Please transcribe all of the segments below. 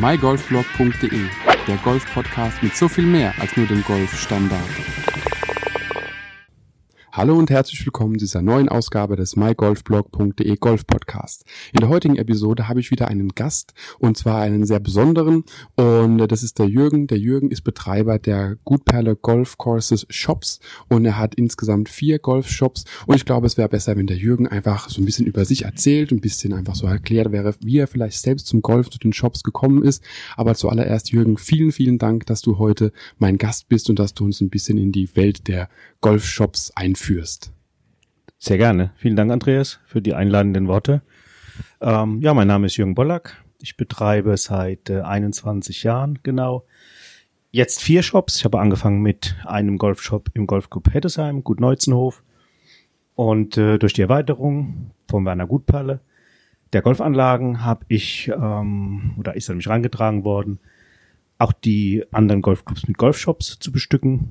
mygolfblog.de, der Golf-Podcast mit so viel mehr als nur dem Golfstandard. Hallo und herzlich willkommen zu dieser neuen Ausgabe des mygolfblog.de Golf Podcast. In der heutigen Episode habe ich wieder einen Gast und zwar einen sehr besonderen und das ist der Jürgen. Der Jürgen ist Betreiber der Gutperle Golf Courses Shops und er hat insgesamt vier Golf Shops und ich glaube, es wäre besser, wenn der Jürgen einfach so ein bisschen über sich erzählt, ein bisschen einfach so erklärt wäre, wie er vielleicht selbst zum Golf zu den Shops gekommen ist. Aber zuallererst Jürgen, vielen, vielen Dank, dass du heute mein Gast bist und dass du uns ein bisschen in die Welt der Golf Shops einführst führst. Sehr gerne. Vielen Dank, Andreas, für die einladenden Worte. Ähm, ja, mein Name ist Jürgen Bollack. Ich betreibe seit äh, 21 Jahren genau jetzt vier Shops. Ich habe angefangen mit einem Golfshop im Golfclub Hettesheim, Gut Neutzenhof. Und äh, durch die Erweiterung von Werner Gutperle der Golfanlagen habe ich, ähm, oder ist an mich reingetragen worden, auch die anderen Golfclubs mit Golfshops zu bestücken.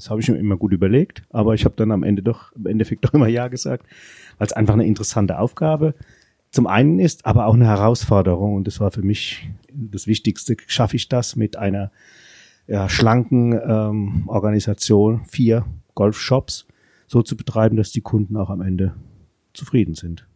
Das habe ich mir immer gut überlegt, aber ich habe dann am Ende doch, im Endeffekt doch immer Ja gesagt, weil es einfach eine interessante Aufgabe zum einen ist, aber auch eine Herausforderung. Und das war für mich das Wichtigste. Schaffe ich das mit einer ja, schlanken ähm, Organisation, vier Golfshops, so zu betreiben, dass die Kunden auch am Ende zufrieden sind.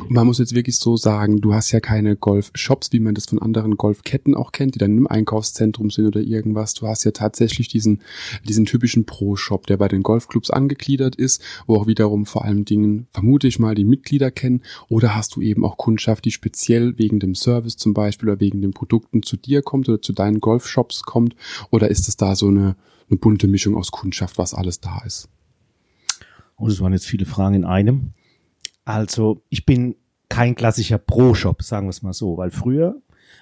Und man muss jetzt wirklich so sagen, du hast ja keine Golf-Shops, wie man das von anderen Golfketten auch kennt, die dann im Einkaufszentrum sind oder irgendwas. Du hast ja tatsächlich diesen, diesen typischen Pro-Shop, der bei den Golfclubs angegliedert ist, wo auch wiederum vor allem Dingen, vermute ich mal, die Mitglieder kennen. Oder hast du eben auch Kundschaft, die speziell wegen dem Service zum Beispiel oder wegen den Produkten zu dir kommt oder zu deinen Golfshops kommt? Oder ist es da so eine, eine bunte Mischung aus Kundschaft, was alles da ist? Oh, das waren jetzt viele Fragen in einem. Also ich bin kein klassischer Pro-Shop, sagen wir es mal so, weil früher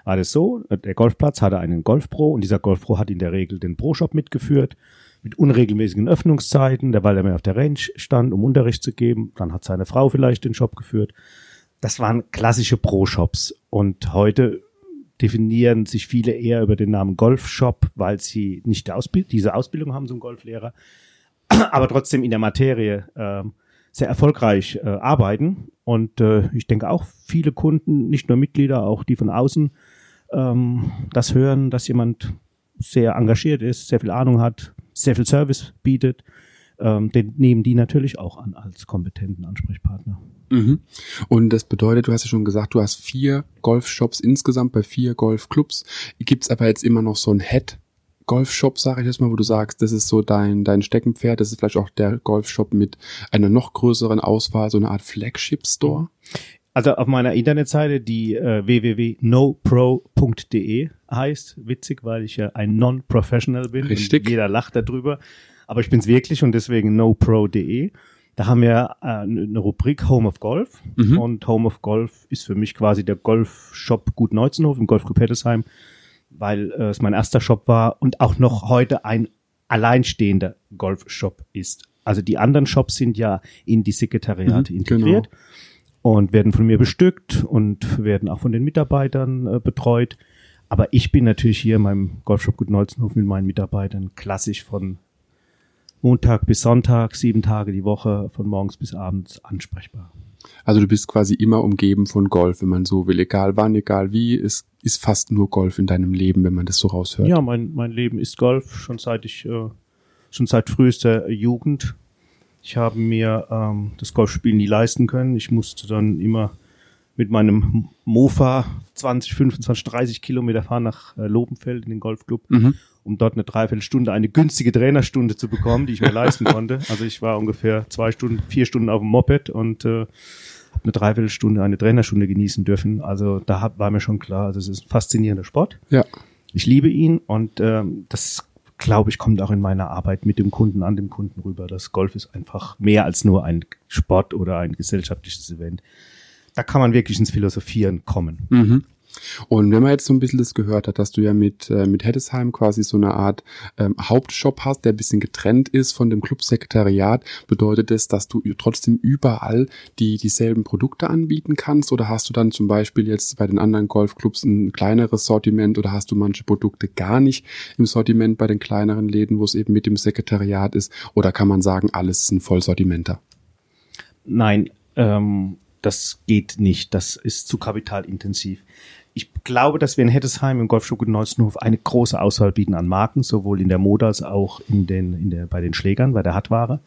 war das so, der Golfplatz hatte einen Golf-Pro und dieser Golf-Pro hat in der Regel den Pro-Shop mitgeführt mit unregelmäßigen Öffnungszeiten, der weil er mehr auf der Range stand, um Unterricht zu geben. Dann hat seine Frau vielleicht den Shop geführt. Das waren klassische Pro-Shops und heute definieren sich viele eher über den Namen Golf-Shop, weil sie nicht diese Ausbildung haben zum Golflehrer, aber trotzdem in der Materie ähm, sehr erfolgreich äh, arbeiten. Und äh, ich denke auch viele Kunden, nicht nur Mitglieder, auch die von außen, ähm, das hören, dass jemand sehr engagiert ist, sehr viel Ahnung hat, sehr viel Service bietet, ähm, den nehmen die natürlich auch an als kompetenten Ansprechpartner. Mhm. Und das bedeutet, du hast ja schon gesagt, du hast vier Golfshops insgesamt bei vier Golfclubs. Gibt es aber jetzt immer noch so ein Head Golfshop, sage ich jetzt mal, wo du sagst, das ist so dein, dein Steckenpferd, das ist vielleicht auch der Golfshop mit einer noch größeren Auswahl, so eine Art Flagship-Store? Also auf meiner Internetseite, die äh, www.nopro.de heißt, witzig, weil ich ja ein Non-Professional bin. Richtig. jeder lacht darüber. Aber ich bin's wirklich und deswegen nopro.de. Da haben wir äh, eine Rubrik Home of Golf. Mhm. Und Home of Golf ist für mich quasi der Golfshop Gut Neutzenhof im Golfclub Hettesheim weil äh, es mein erster Shop war und auch noch heute ein alleinstehender Golfshop ist. Also die anderen Shops sind ja in die Sekretariate mhm, integriert genau. und werden von mir bestückt und werden auch von den Mitarbeitern äh, betreut. Aber ich bin natürlich hier in meinem Golfshop Gut Neutzenhof mit meinen Mitarbeitern klassisch von Montag bis Sonntag, sieben Tage die Woche, von morgens bis abends ansprechbar. Also du bist quasi immer umgeben von Golf, wenn man so will. Egal wann, egal wie, es ist fast nur Golf in deinem Leben, wenn man das so raushört. Ja, mein, mein Leben ist Golf, schon seit ich, äh, schon seit frühester Jugend. Ich habe mir ähm, das Golfspiel nie leisten können. Ich musste dann immer mit meinem Mofa 20, 25, 30 Kilometer fahren nach äh, Lobenfeld in den Golfclub, mhm. Um dort eine Dreiviertelstunde, eine günstige Trainerstunde zu bekommen, die ich mir leisten konnte. Also ich war ungefähr zwei Stunden, vier Stunden auf dem Moped und äh, habe eine Dreiviertelstunde, eine Trainerstunde genießen dürfen. Also da hab, war mir schon klar, also es ist ein faszinierender Sport. Ja. Ich liebe ihn und ähm, das glaube ich, kommt auch in meiner Arbeit mit dem Kunden an dem Kunden rüber. Das Golf ist einfach mehr als nur ein Sport oder ein gesellschaftliches Event da kann man wirklich ins Philosophieren kommen. Mhm. Und wenn man jetzt so ein bisschen das gehört hat, dass du ja mit, äh, mit Heddesheim quasi so eine Art ähm, Hauptshop hast, der ein bisschen getrennt ist von dem Clubsekretariat, bedeutet das, dass du trotzdem überall die dieselben Produkte anbieten kannst? Oder hast du dann zum Beispiel jetzt bei den anderen Golfclubs ein kleineres Sortiment oder hast du manche Produkte gar nicht im Sortiment bei den kleineren Läden, wo es eben mit dem Sekretariat ist? Oder kann man sagen, alles ist ein Vollsortimenter? Nein, ähm, das geht nicht. Das ist zu kapitalintensiv. ich glaube, dass wir in Hettesheim im Golfshop Guten Neunzenhof eine große Auswahl bieten an Marken, sowohl in der Mode als auch in den, in der, bei den Schlägern, bei der Hartware.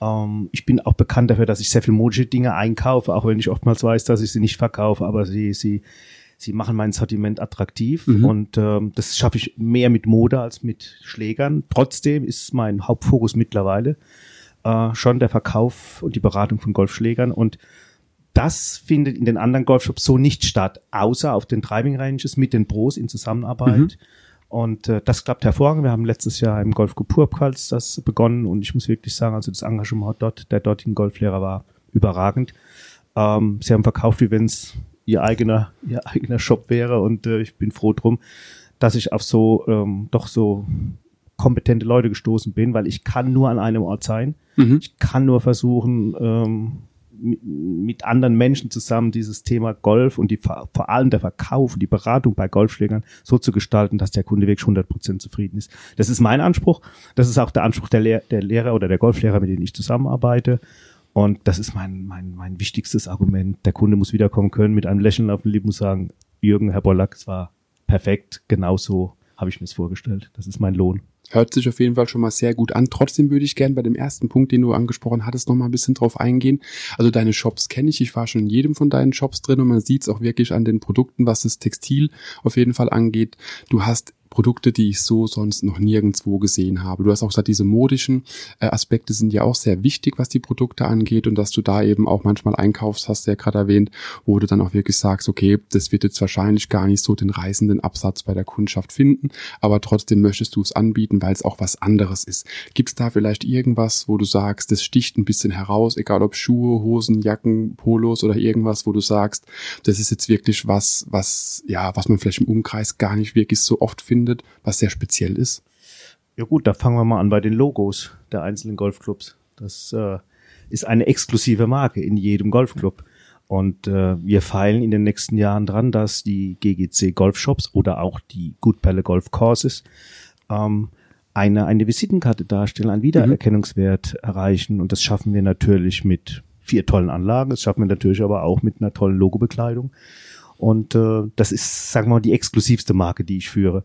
Ähm, ich bin auch bekannt dafür, dass ich sehr viel modische Dinge einkaufe, auch wenn ich oftmals weiß, dass ich sie nicht verkaufe, aber sie, sie, sie machen mein Sortiment attraktiv mhm. und ähm, das schaffe ich mehr mit Mode als mit Schlägern. Trotzdem ist mein Hauptfokus mittlerweile äh, schon der Verkauf und die Beratung von Golfschlägern und das findet in den anderen Golfshops so nicht statt, außer auf den Driving Ranges mit den Pros in Zusammenarbeit. Mhm. Und äh, das klappt hervorragend. Wir haben letztes Jahr im Golf Purpkals das begonnen und ich muss wirklich sagen, also das Engagement dort, der dortigen Golflehrer war überragend. Ähm, sie haben verkauft, wie wenn es ihr eigener, ihr eigener Shop wäre und äh, ich bin froh drum, dass ich auf so ähm, doch so kompetente Leute gestoßen bin, weil ich kann nur an einem Ort sein. Mhm. Ich kann nur versuchen, ähm, mit anderen Menschen zusammen dieses Thema Golf und die, vor allem der Verkauf und die Beratung bei Golfschlägern so zu gestalten, dass der Kunde wirklich 100 Prozent zufrieden ist. Das ist mein Anspruch. Das ist auch der Anspruch der, Lehr der Lehrer oder der Golflehrer, mit denen ich zusammenarbeite. Und das ist mein, mein, mein wichtigstes Argument. Der Kunde muss wiederkommen können, mit einem Lächeln auf dem Lippen und sagen, Jürgen, Herr Bollack, es war perfekt, genauso habe ich mir es vorgestellt. Das ist mein Lohn. Hört sich auf jeden Fall schon mal sehr gut an. Trotzdem würde ich gern bei dem ersten Punkt, den du angesprochen hattest, noch mal ein bisschen drauf eingehen. Also deine Shops kenne ich. Ich war schon in jedem von deinen Shops drin und man sieht es auch wirklich an den Produkten, was das Textil auf jeden Fall angeht. Du hast Produkte, die ich so sonst noch nirgendwo gesehen habe. Du hast auch gesagt, diese modischen äh, Aspekte sind ja auch sehr wichtig, was die Produkte angeht und dass du da eben auch manchmal einkaufst, hast du ja gerade erwähnt, wo du dann auch wirklich sagst, okay, das wird jetzt wahrscheinlich gar nicht so den reißenden Absatz bei der Kundschaft finden, aber trotzdem möchtest du es anbieten, weil es auch was anderes ist. Gibt es da vielleicht irgendwas, wo du sagst, das sticht ein bisschen heraus, egal ob Schuhe, Hosen, Jacken, Polos oder irgendwas, wo du sagst, das ist jetzt wirklich was, was, ja, was man vielleicht im Umkreis gar nicht wirklich so oft findet? Findet, was sehr speziell ist? Ja gut, da fangen wir mal an bei den Logos der einzelnen Golfclubs. Das äh, ist eine exklusive Marke in jedem Golfclub. Und äh, wir feilen in den nächsten Jahren dran, dass die GGC Golfshops oder auch die Gutperle Golf Courses ähm, eine, eine Visitenkarte darstellen, einen Wiedererkennungswert mhm. erreichen. Und das schaffen wir natürlich mit vier tollen Anlagen. Das schaffen wir natürlich aber auch mit einer tollen Logobekleidung. Und äh, das ist, sagen wir mal, die exklusivste Marke, die ich führe.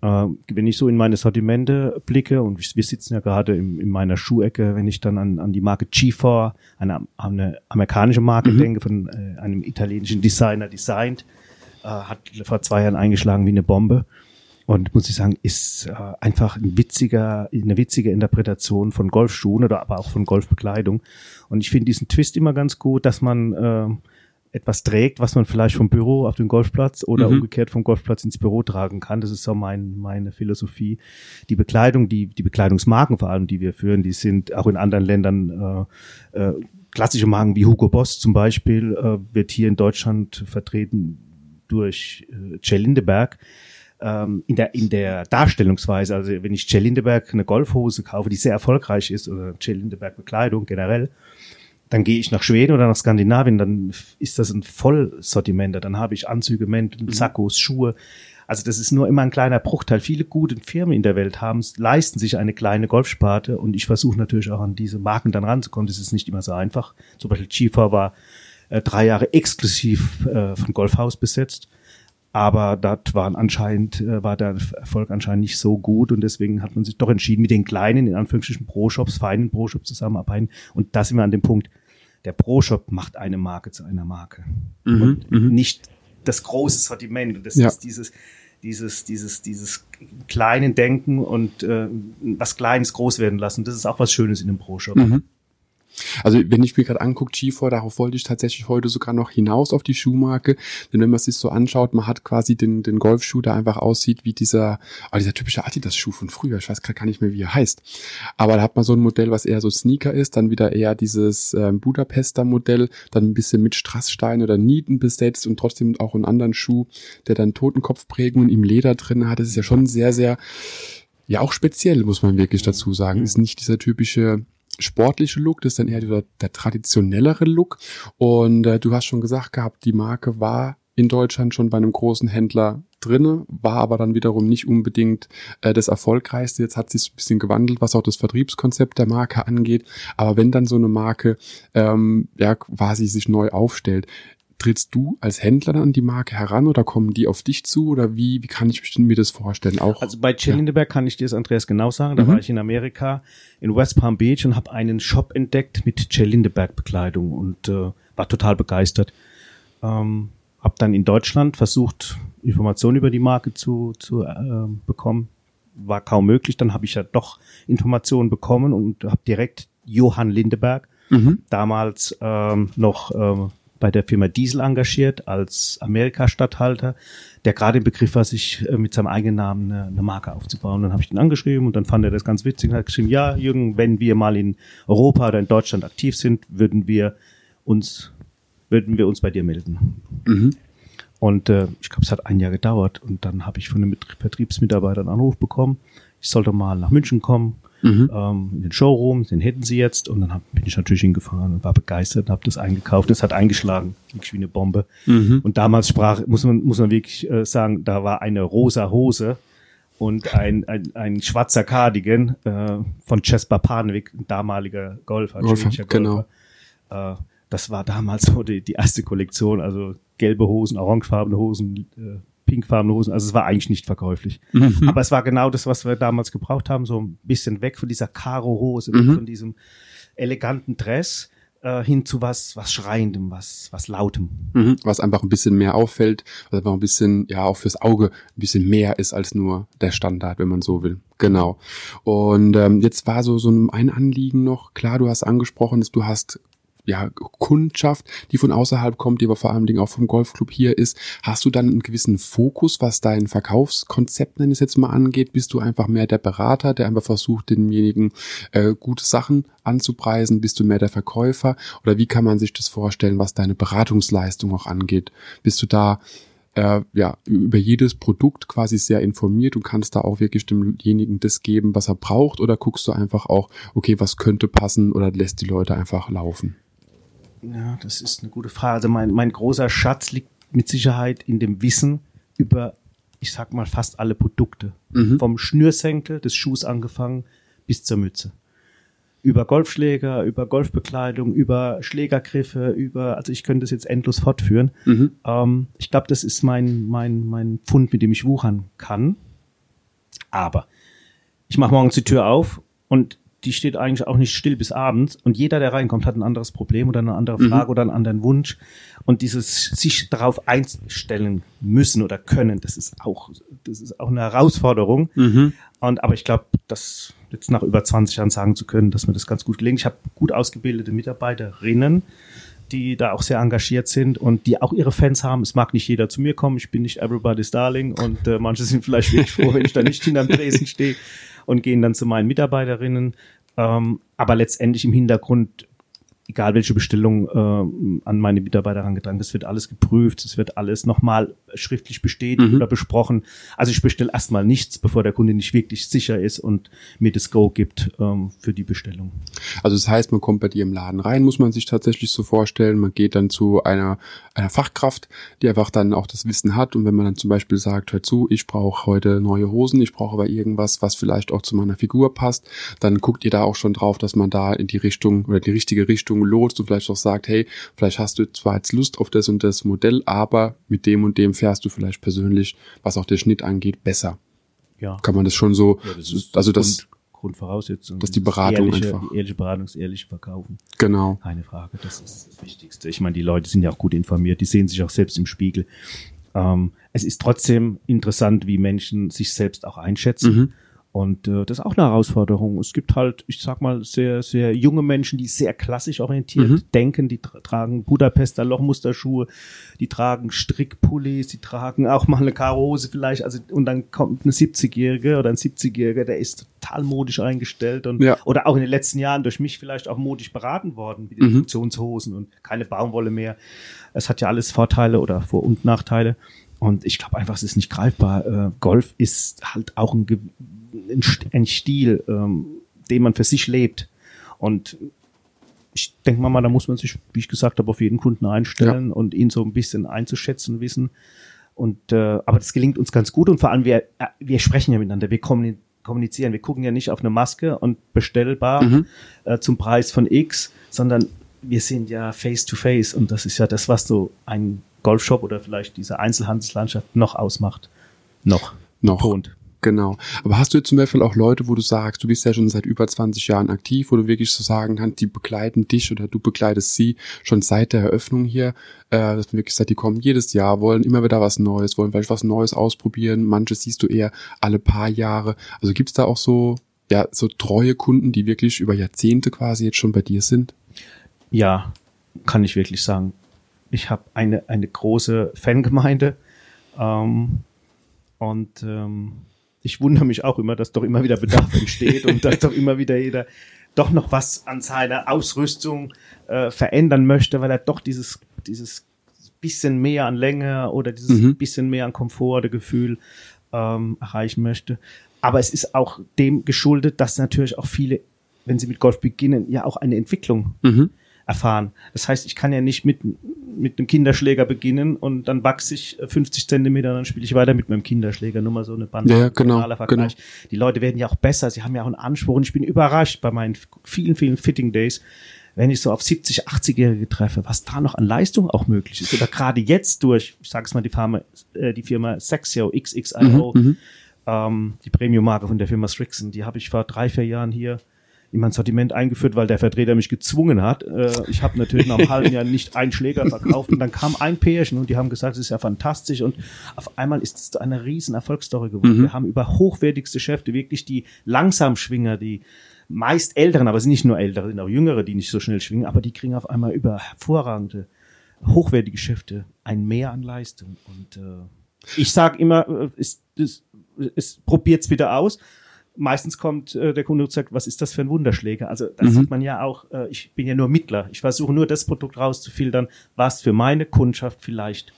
Äh, wenn ich so in meine Sortimente blicke, und wir sitzen ja gerade in, in meiner Schuhecke, wenn ich dann an, an die Marke G4, eine, eine amerikanische Marke mhm. denke, von äh, einem italienischen Designer designt, äh, hat vor zwei Jahren eingeschlagen wie eine Bombe. Und muss ich sagen, ist äh, einfach ein witziger, eine witzige Interpretation von Golfschuhen oder aber auch von Golfbekleidung. Und ich finde diesen Twist immer ganz gut, dass man äh, etwas trägt, was man vielleicht vom Büro auf den Golfplatz oder mhm. umgekehrt vom Golfplatz ins Büro tragen kann. Das ist so mein, meine Philosophie. Die Bekleidung, die, die Bekleidungsmarken vor allem, die wir führen, die sind auch in anderen Ländern äh, äh, klassische Marken wie Hugo Boss zum Beispiel äh, wird hier in Deutschland vertreten durch äh, Jell Lindeberg ähm, in der in der Darstellungsweise. Also wenn ich Jell Lindeberg eine Golfhose kaufe, die sehr erfolgreich ist oder Jell Lindeberg Bekleidung generell, dann gehe ich nach Schweden oder nach Skandinavien, dann ist das ein Vollsortiment. Dann habe ich Anzüge, Mäntel, mhm. Sakkos, Schuhe. Also das ist nur immer ein kleiner Bruchteil. Viele gute Firmen in der Welt haben, leisten sich eine kleine Golfsparte und ich versuche natürlich auch an diese Marken dann ranzukommen. Das ist nicht immer so einfach. Zum Beispiel Chifa war äh, drei Jahre exklusiv äh, von Golfhaus besetzt. Aber dort waren anscheinend, äh, war der Erfolg anscheinend nicht so gut und deswegen hat man sich doch entschieden, mit den kleinen, in Anführungsstrichen Pro-Shops, feinen Pro-Shops zusammenarbeiten. Und da sind wir an dem Punkt, der Pro-Shop macht eine Marke zu einer Marke. Mhm, und mhm. nicht das große Sortiment. Und das ja. ist dieses, dieses, dieses, dieses kleinen Denken und äh, was Kleines groß werden lassen. Das ist auch was Schönes in einem Pro-Shop. Mhm. Also wenn ich mir gerade angucke, G4, darauf wollte ich tatsächlich heute sogar noch hinaus auf die Schuhmarke. Denn wenn man sich so anschaut, man hat quasi den, den Golfschuh, der einfach aussieht wie dieser, oh, dieser typische Adidas-Schuh von früher. Ich weiß gerade gar nicht mehr, wie er heißt. Aber da hat man so ein Modell, was eher so Sneaker ist, dann wieder eher dieses ähm, Budapester Modell, dann ein bisschen mit Strassstein oder Nieten besetzt und trotzdem auch einen anderen Schuh, der dann Totenkopfprägungen im Leder drin hat. Das ist ja schon sehr, sehr, ja auch speziell, muss man wirklich dazu sagen. Ist nicht dieser typische sportliche Look, das ist dann eher der, der traditionellere Look. Und äh, du hast schon gesagt gehabt, die Marke war in Deutschland schon bei einem großen Händler drinne, war aber dann wiederum nicht unbedingt äh, das erfolgreichste. Jetzt hat sich ein bisschen gewandelt, was auch das Vertriebskonzept der Marke angeht. Aber wenn dann so eine Marke ähm, ja quasi sich neu aufstellt, trittst du als Händler dann an die Marke heran oder kommen die auf dich zu oder wie, wie kann ich mir das vorstellen? Auch, also bei Jill ja. Lindeberg kann ich dir das, Andreas, genau sagen. Da mhm. war ich in Amerika, in West Palm Beach und habe einen Shop entdeckt mit Lindeberg Bekleidung und äh, war total begeistert. Ähm, habe dann in Deutschland versucht, Informationen über die Marke zu, zu äh, bekommen. War kaum möglich. Dann habe ich ja doch Informationen bekommen und habe direkt Johann Lindeberg, mhm. damals ähm, noch ähm, bei der Firma Diesel engagiert als Amerika-Statthalter, der gerade im Begriff war, sich äh, mit seinem eigenen Namen eine, eine Marke aufzubauen. Dann habe ich den angeschrieben und dann fand er das ganz witzig und hat geschrieben, ja, Jürgen, wenn wir mal in Europa oder in Deutschland aktiv sind, würden wir uns, würden wir uns bei dir melden. Mhm. Und äh, ich glaube, es hat ein Jahr gedauert und dann habe ich von einem Vertriebsmitarbeiter einen Anruf bekommen, ich sollte mal nach München kommen mhm. ähm, in den Showroom, den hätten sie jetzt und dann hab, bin ich natürlich hingefahren und war begeistert und habe das eingekauft. Das hat eingeschlagen, wirklich wie eine Bombe. Mhm. Und damals sprach, muss man, muss man wirklich äh, sagen, da war eine rosa Hose und ein, ein, ein schwarzer Cardigan äh, von Cespa Panewik, ein damaliger Golfer, Golfer, genau. Äh, das war damals so die, die erste Kollektion, also gelbe Hosen, orangefarbene Hosen, äh, pinkfarbene Hosen. Also es war eigentlich nicht verkäuflich. Mhm. Aber es war genau das, was wir damals gebraucht haben, so ein bisschen weg von dieser Karo-Hose, mhm. von diesem eleganten Dress äh, hin zu was, was Schreiendem, was, was Lautem. Mhm. Was einfach ein bisschen mehr auffällt, was einfach ein bisschen, ja, auch fürs Auge ein bisschen mehr ist als nur der Standard, wenn man so will. Genau. Und ähm, jetzt war so, so ein Anliegen noch, klar, du hast angesprochen, dass du hast ja, Kundschaft, die von außerhalb kommt, die aber vor allen Dingen auch vom Golfclub hier ist, hast du dann einen gewissen Fokus, was dein Verkaufskonzept, nenne ich es jetzt mal angeht? Bist du einfach mehr der Berater, der einfach versucht, denjenigen äh, gute Sachen anzupreisen? Bist du mehr der Verkäufer? Oder wie kann man sich das vorstellen, was deine Beratungsleistung auch angeht? Bist du da äh, ja, über jedes Produkt quasi sehr informiert und kannst da auch wirklich demjenigen das geben, was er braucht? Oder guckst du einfach auch, okay, was könnte passen oder lässt die Leute einfach laufen? Ja, das ist eine gute Frage. Also mein, mein großer Schatz liegt mit Sicherheit in dem Wissen über, ich sag mal, fast alle Produkte. Mhm. Vom Schnürsenkel des Schuhs angefangen bis zur Mütze. Über Golfschläger, über Golfbekleidung, über Schlägergriffe, über, also ich könnte das jetzt endlos fortführen. Mhm. Ähm, ich glaube, das ist mein, mein, mein Pfund, mit dem ich wuchern kann. Aber ich mache morgens die Tür auf und die steht eigentlich auch nicht still bis abends und jeder, der reinkommt, hat ein anderes Problem oder eine andere. Frage mhm. oder einen anderen Wunsch und dieses sich darauf einstellen müssen oder können, das ist auch, das ist auch eine Herausforderung. Mhm. Und aber ich glaube, das jetzt nach über 20 Jahren sagen zu können, dass mir das ganz gut gelingt. Ich habe gut ausgebildete Mitarbeiterinnen, die da auch sehr engagiert sind und die auch ihre Fans haben. Es mag nicht jeder zu mir kommen, ich bin nicht everybody's darling und äh, manche sind vielleicht wirklich froh, wenn ich da nicht hinterm Tresen stehe und gehen dann zu meinen Mitarbeiterinnen. Ähm, aber letztendlich im Hintergrund egal welche Bestellung äh, an meine Mitarbeiter herangetragen, das wird alles geprüft, es wird alles nochmal schriftlich bestätigt mhm. oder besprochen. Also ich bestelle erstmal nichts, bevor der Kunde nicht wirklich sicher ist und mir das Go gibt ähm, für die Bestellung. Also das heißt, man kommt bei dir im Laden rein, muss man sich tatsächlich so vorstellen, man geht dann zu einer, einer Fachkraft, die einfach dann auch das Wissen hat und wenn man dann zum Beispiel sagt, hör zu, ich brauche heute neue Hosen, ich brauche aber irgendwas, was vielleicht auch zu meiner Figur passt, dann guckt ihr da auch schon drauf, dass man da in die Richtung oder die richtige Richtung Richtung lotst und vielleicht auch sagt, hey, vielleicht hast du zwar jetzt Lust auf das und das Modell, aber mit dem und dem fährst du vielleicht persönlich, was auch der Schnitt angeht, besser. Ja. Kann man das schon so, ja, das ist also das, Grund, Grundvoraussetzung. Dass die Beratung ehrliche, einfach. Die ehrliche Beratung, das ehrliche Verkaufen. Genau. Keine Frage, das ist das Wichtigste. Ich meine, die Leute sind ja auch gut informiert, die sehen sich auch selbst im Spiegel. Ähm, es ist trotzdem interessant, wie Menschen sich selbst auch einschätzen. Mhm. Und äh, das ist auch eine Herausforderung. Es gibt halt, ich sag mal, sehr, sehr junge Menschen, die sehr klassisch orientiert mhm. denken. Die tra tragen Budapester Lochmusterschuhe, die tragen Strickpullis, die tragen auch mal eine Karose vielleicht. Also und dann kommt eine 70-Jährige oder ein 70-Jähriger, der ist total modisch eingestellt und ja. oder auch in den letzten Jahren durch mich vielleicht auch modisch beraten worden, wie die mhm. Funktionshosen und keine Baumwolle mehr. Es hat ja alles Vorteile oder Vor- und Nachteile. Und ich glaube einfach, es ist nicht greifbar. Äh, Golf ist halt auch ein ein Stil, ähm, den man für sich lebt. Und ich denke mal, da muss man sich, wie ich gesagt habe, auf jeden Kunden einstellen ja. und ihn so ein bisschen einzuschätzen wissen. Und äh, aber das gelingt uns ganz gut und vor allem wir äh, wir sprechen ja miteinander, wir kommunizieren, wir gucken ja nicht auf eine Maske und bestellbar mhm. äh, zum Preis von X, sondern wir sind ja face to face und das ist ja das, was so ein Golfshop oder vielleicht diese Einzelhandelslandschaft noch ausmacht. Noch. Noch. Und. Genau. Aber hast du jetzt zum Beispiel auch Leute, wo du sagst, du bist ja schon seit über 20 Jahren aktiv, wo du wirklich so sagen kannst, die begleiten dich oder du begleitest sie schon seit der Eröffnung hier, äh, dass man wirklich sagt, die kommen jedes Jahr, wollen immer wieder was Neues, wollen vielleicht was Neues ausprobieren. Manche siehst du eher alle paar Jahre. Also gibt's da auch so, ja, so treue Kunden, die wirklich über Jahrzehnte quasi jetzt schon bei dir sind? Ja, kann ich wirklich sagen. Ich habe eine, eine große Fangemeinde. Ähm, und ähm, ich wundere mich auch immer, dass doch immer wieder Bedarf entsteht und dass doch immer wieder jeder doch noch was an seiner Ausrüstung äh, verändern möchte, weil er doch dieses, dieses bisschen mehr an Länge oder dieses mhm. bisschen mehr an Komfort oder Gefühl ähm, erreichen möchte. Aber es ist auch dem geschuldet, dass natürlich auch viele, wenn sie mit Golf beginnen, ja auch eine Entwicklung mhm erfahren. Das heißt, ich kann ja nicht mit, mit einem Kinderschläger beginnen und dann wachse ich 50 Zentimeter, dann spiele ich weiter mit meinem Kinderschläger. Nur mal so eine Band. Ja, genau, genau. Die Leute werden ja auch besser, sie haben ja auch einen Anspruch und ich bin überrascht bei meinen vielen, vielen Fitting Days, wenn ich so auf 70, 80-Jährige treffe, was da noch an Leistung auch möglich ist. Oder gerade jetzt durch, ich sag's mal, die Firma, äh, die Firma Sexio, XXIO, mhm, mhm, ähm, die Premium-Marke von der Firma Strixon, die habe ich vor drei, vier Jahren hier in mein Sortiment eingeführt, weil der Vertreter mich gezwungen hat. Äh, ich habe natürlich nach einem halben Jahr nicht einen Schläger verkauft und dann kam ein Pärchen und die haben gesagt, es ist ja fantastisch und auf einmal ist es eine riesen Erfolgsstory geworden. Mhm. Wir haben über hochwertigste Schäfte, wirklich die Langsamschwinger, die meist älteren, aber es sind nicht nur ältere, sind auch jüngere, die nicht so schnell schwingen, aber die kriegen auf einmal über hervorragende, hochwertige Schäfte ein Mehr an Leistung und äh, ich sage immer, äh, es, es, es probiert's wieder aus meistens kommt äh, der Kunde und sagt, was ist das für ein Wunderschläger? Also das mhm. sieht man ja auch, äh, ich bin ja nur Mittler. Ich versuche nur das Produkt rauszufiltern, was für meine Kundschaft vielleicht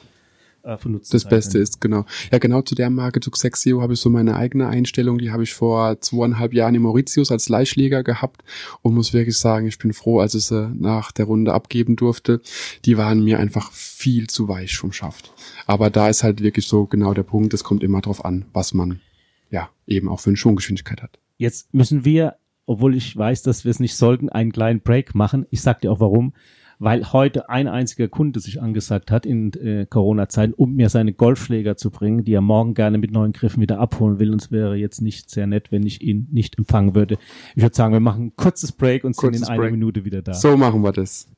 äh, von Nutzen Das Beste können. ist, genau. Ja, genau zu der Marke zu Sexio habe ich so meine eigene Einstellung, die habe ich vor zweieinhalb Jahren in Mauritius als Leihschläger gehabt und muss wirklich sagen, ich bin froh, als ich sie nach der Runde abgeben durfte. Die waren mir einfach viel zu weich vom Schaft. Aber da ist halt wirklich so genau der Punkt, es kommt immer drauf an, was man ja, eben auch für eine Schwunggeschwindigkeit hat. Jetzt müssen wir, obwohl ich weiß, dass wir es nicht sollten, einen kleinen Break machen. Ich sag dir auch warum. Weil heute ein einziger Kunde sich angesagt hat in äh, Corona-Zeiten, um mir seine Golfschläger zu bringen, die er morgen gerne mit neuen Griffen wieder abholen will. Und es wäre jetzt nicht sehr nett, wenn ich ihn nicht empfangen würde. Ich würde sagen, wir machen ein kurzes Break und kurzes sind in einer Minute wieder da. So machen wir das.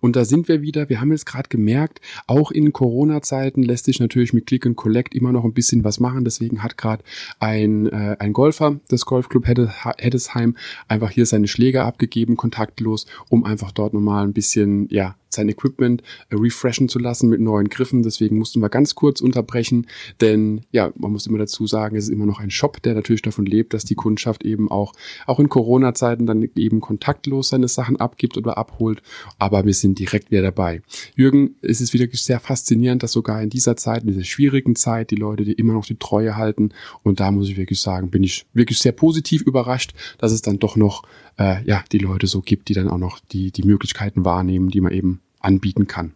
Und da sind wir wieder, wir haben jetzt gerade gemerkt, auch in Corona-Zeiten lässt sich natürlich mit Click and Collect immer noch ein bisschen was machen. Deswegen hat gerade ein, äh, ein Golfer des Golfclub Heddesheim einfach hier seine Schläger abgegeben, kontaktlos, um einfach dort nochmal ein bisschen, ja, sein Equipment äh, refreshen zu lassen mit neuen Griffen. Deswegen mussten wir ganz kurz unterbrechen, denn ja, man muss immer dazu sagen, es ist immer noch ein Shop, der natürlich davon lebt, dass die Kundschaft eben auch, auch in Corona-Zeiten dann eben kontaktlos seine Sachen abgibt oder abholt. Aber wir sind direkt wieder dabei. Jürgen, es ist wieder sehr faszinierend, dass sogar in dieser Zeit, in dieser schwierigen Zeit, die Leute, die immer noch die Treue halten. Und da muss ich wirklich sagen, bin ich wirklich sehr positiv überrascht, dass es dann doch noch äh, ja die Leute so gibt, die dann auch noch die die Möglichkeiten wahrnehmen, die man eben anbieten kann.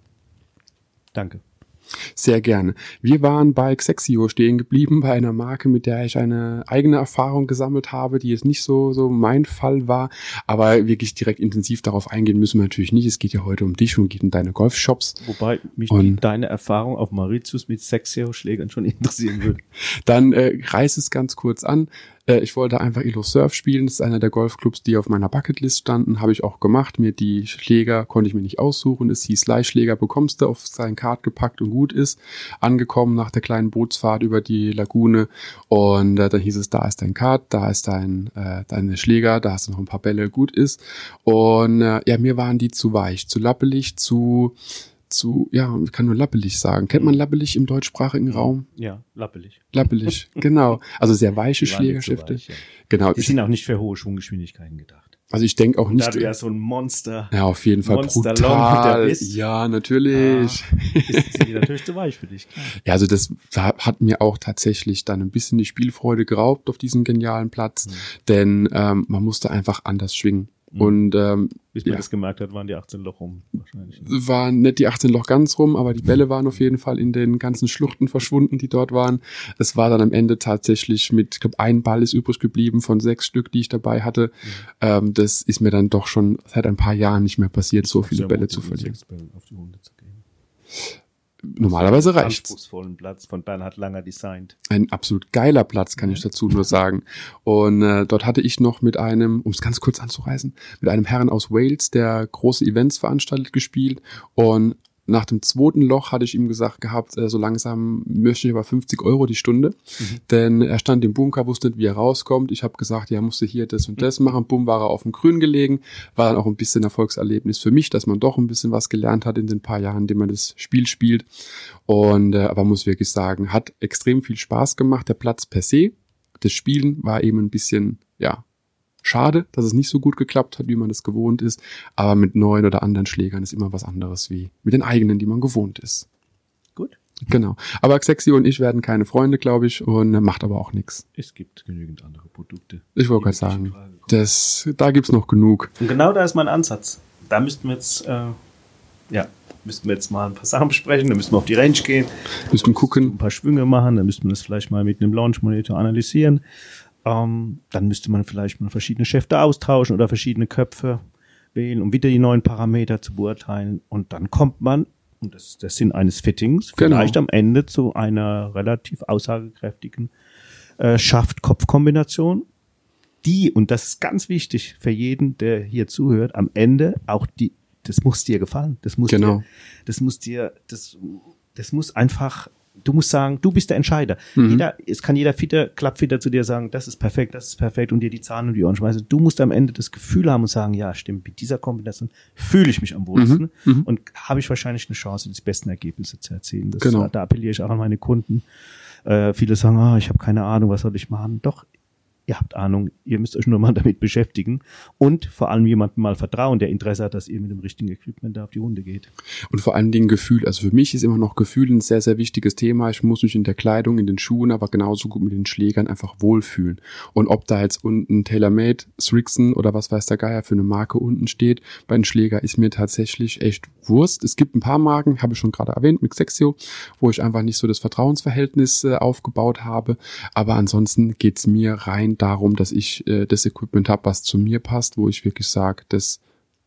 Danke. Sehr gerne. Wir waren bei Xexio stehen geblieben, bei einer Marke, mit der ich eine eigene Erfahrung gesammelt habe, die jetzt nicht so, so mein Fall war, aber wirklich direkt intensiv darauf eingehen müssen wir natürlich nicht. Es geht ja heute um dich und geht um deine Golfshops. Wobei mich deine Erfahrung auf Mauritius mit Xexio-Schlägern schon interessieren würde. Dann äh, reiß es ganz kurz an. Äh, ich wollte einfach Elo Surf spielen. Das ist einer der Golfclubs, die auf meiner Bucketlist standen. Habe ich auch gemacht. Mir die Schläger konnte ich mir nicht aussuchen. Es hieß Leihschläger bekommst du auf sein Kart gepackt und gut ist. Angekommen nach der kleinen Bootsfahrt über die Lagune. Und äh, dann hieß es, da ist dein Kart, da ist dein, äh, deine Schläger, da hast du noch ein paar Bälle, gut ist. Und äh, ja, mir waren die zu weich, zu lappelig, zu zu, ja, ich kann nur lappelig sagen. Kennt man lappelig im deutschsprachigen Raum? Ja, lappelig. Lappelig, genau. Also sehr weiche Schlägerschifte. Weich, ja. Genau. Die sind auch nicht für hohe Schwunggeschwindigkeiten gedacht. Also ich denke auch nicht. Da du ja so ein Monster. Ja, auf jeden Fall Monster brutal. Bist. Ja, natürlich. Ah, ist natürlich zu weich für dich. Klar. Ja, also das hat mir auch tatsächlich dann ein bisschen die Spielfreude geraubt auf diesem genialen Platz, mhm. denn ähm, man musste einfach anders schwingen Und ähm, Bis man Ja. das gemerkt hat, waren die 18 Loch rum. Wahrscheinlich. waren nicht die 18 Loch ganz rum, aber die Bälle waren auf jeden Fall in den ganzen Schluchten verschwunden, die dort waren. Es war dann am Ende tatsächlich mit, ich glaube, ein Ball ist übrig geblieben von sechs Stück, die ich dabei hatte. Ähm, das ist mir dann doch schon seit ein paar Jahren nicht mehr passiert, so viele Bälle zu verlieren. auf die Runde zu gehen. Normalerweise reicht's. Anspruchsvollen Platz von Bernhard Langer designt. Ein absolut geiler Platz, kann ich dazu nur sagen. Und äh, dort hatte ich noch mit einem, um es ganz kurz anzureißen, mit einem Herrn aus Wales, der große Events veranstaltet, gespielt. Und nach dem zweiten Loch hatte ich ihm gesagt gehabt, äh, so langsam möchte ich aber 50 Euro die Stunde. Denn er stand im Bunker, wusste nicht, wie er rauskommt. Ich habe gesagt, ja, musste hier das und das machen. Bumm, war er auf dem Grün gelegen. War dann auch ein bisschen Erfolgserlebnis für mich, dass man doch ein bisschen was gelernt hat in den paar Jahren, in denen man das Spiel spielt. Und äh, aber muss wirklich sagen, hat extrem viel Spaß gemacht. Der Platz per se, das Spielen war eben ein bisschen, ja, schade, dass es nicht so gut geklappt hat, wie man das gewohnt ist. Aber mit neuen oder anderen Schlägern ist immer was anderes wie mit den eigenen, die man gewohnt ist. Gut. Genau. Aber Xexi und ich werden keine Freunde, glaube ich, und macht aber auch nichts. Es gibt genügend andere Produkte. Ich wollte gerade sagen, das, da gibt's noch genug. Und genau da ist mein Ansatz. Da müssten wir jetzt, äh, ja, müssten wir jetzt mal ein paar Sachen besprechen. Da müssen wir auf die Range gehen, Müssen ein gucken. paar Schwünge machen. Da müsste man das vielleicht mal mit einem Launch-Monitor analysieren. Ähm, dann müsste man vielleicht mal verschiedene Schäfte austauschen oder verschiedene Köpfe wählen, um wieder die neuen Parameter zu beurteilen. Und dann kommt man, und das ist der Sinn eines Fittings, Genau. vielleicht am Ende zu einer relativ aussagekräftigen äh, Schaft-Kopf-Kombination, die, und das ist ganz wichtig für jeden, der hier zuhört, am Ende auch die, das muss dir gefallen. Das muss Genau. dir, das muss dir, das, das muss einfach, du musst sagen, du bist der Entscheider. Mhm. Jeder, es kann jeder Fitter, Klappfitter zu dir sagen, das ist perfekt, das ist perfekt und dir die Zahlen und die Ohren schmeißen. Du musst am Ende das Gefühl haben und sagen, ja, stimmt, mit dieser Kombination fühle ich mich am wohlsten Mhm. und habe ich wahrscheinlich eine Chance, die besten Ergebnisse zu erzielen. Das, Genau. Da appelliere ich auch an meine Kunden. Äh, viele sagen, ah, ich habe keine Ahnung, was soll ich machen? Doch, ihr habt Ahnung, ihr müsst euch nur mal damit beschäftigen und vor allem jemandem mal vertrauen, der Interesse hat, dass ihr mit dem richtigen Equipment da auf die Runde geht. Und vor allen Dingen Gefühl. Also für mich ist immer noch Gefühl ein sehr, sehr wichtiges Thema. Ich muss mich in der Kleidung, in den Schuhen, aber genauso gut mit den Schlägern einfach wohlfühlen. Und ob da jetzt unten TaylorMade, Srixon oder was weiß der Geier für eine Marke unten steht, bei den Schläger ist mir tatsächlich echt Wurst. Es gibt ein paar Marken, habe ich schon gerade erwähnt, mit Sexio, wo ich einfach nicht so das Vertrauensverhältnis äh, aufgebaut habe. Aber ansonsten geht's mir rein darum, dass ich äh, das Equipment habe, was zu mir passt, wo ich wirklich sage, das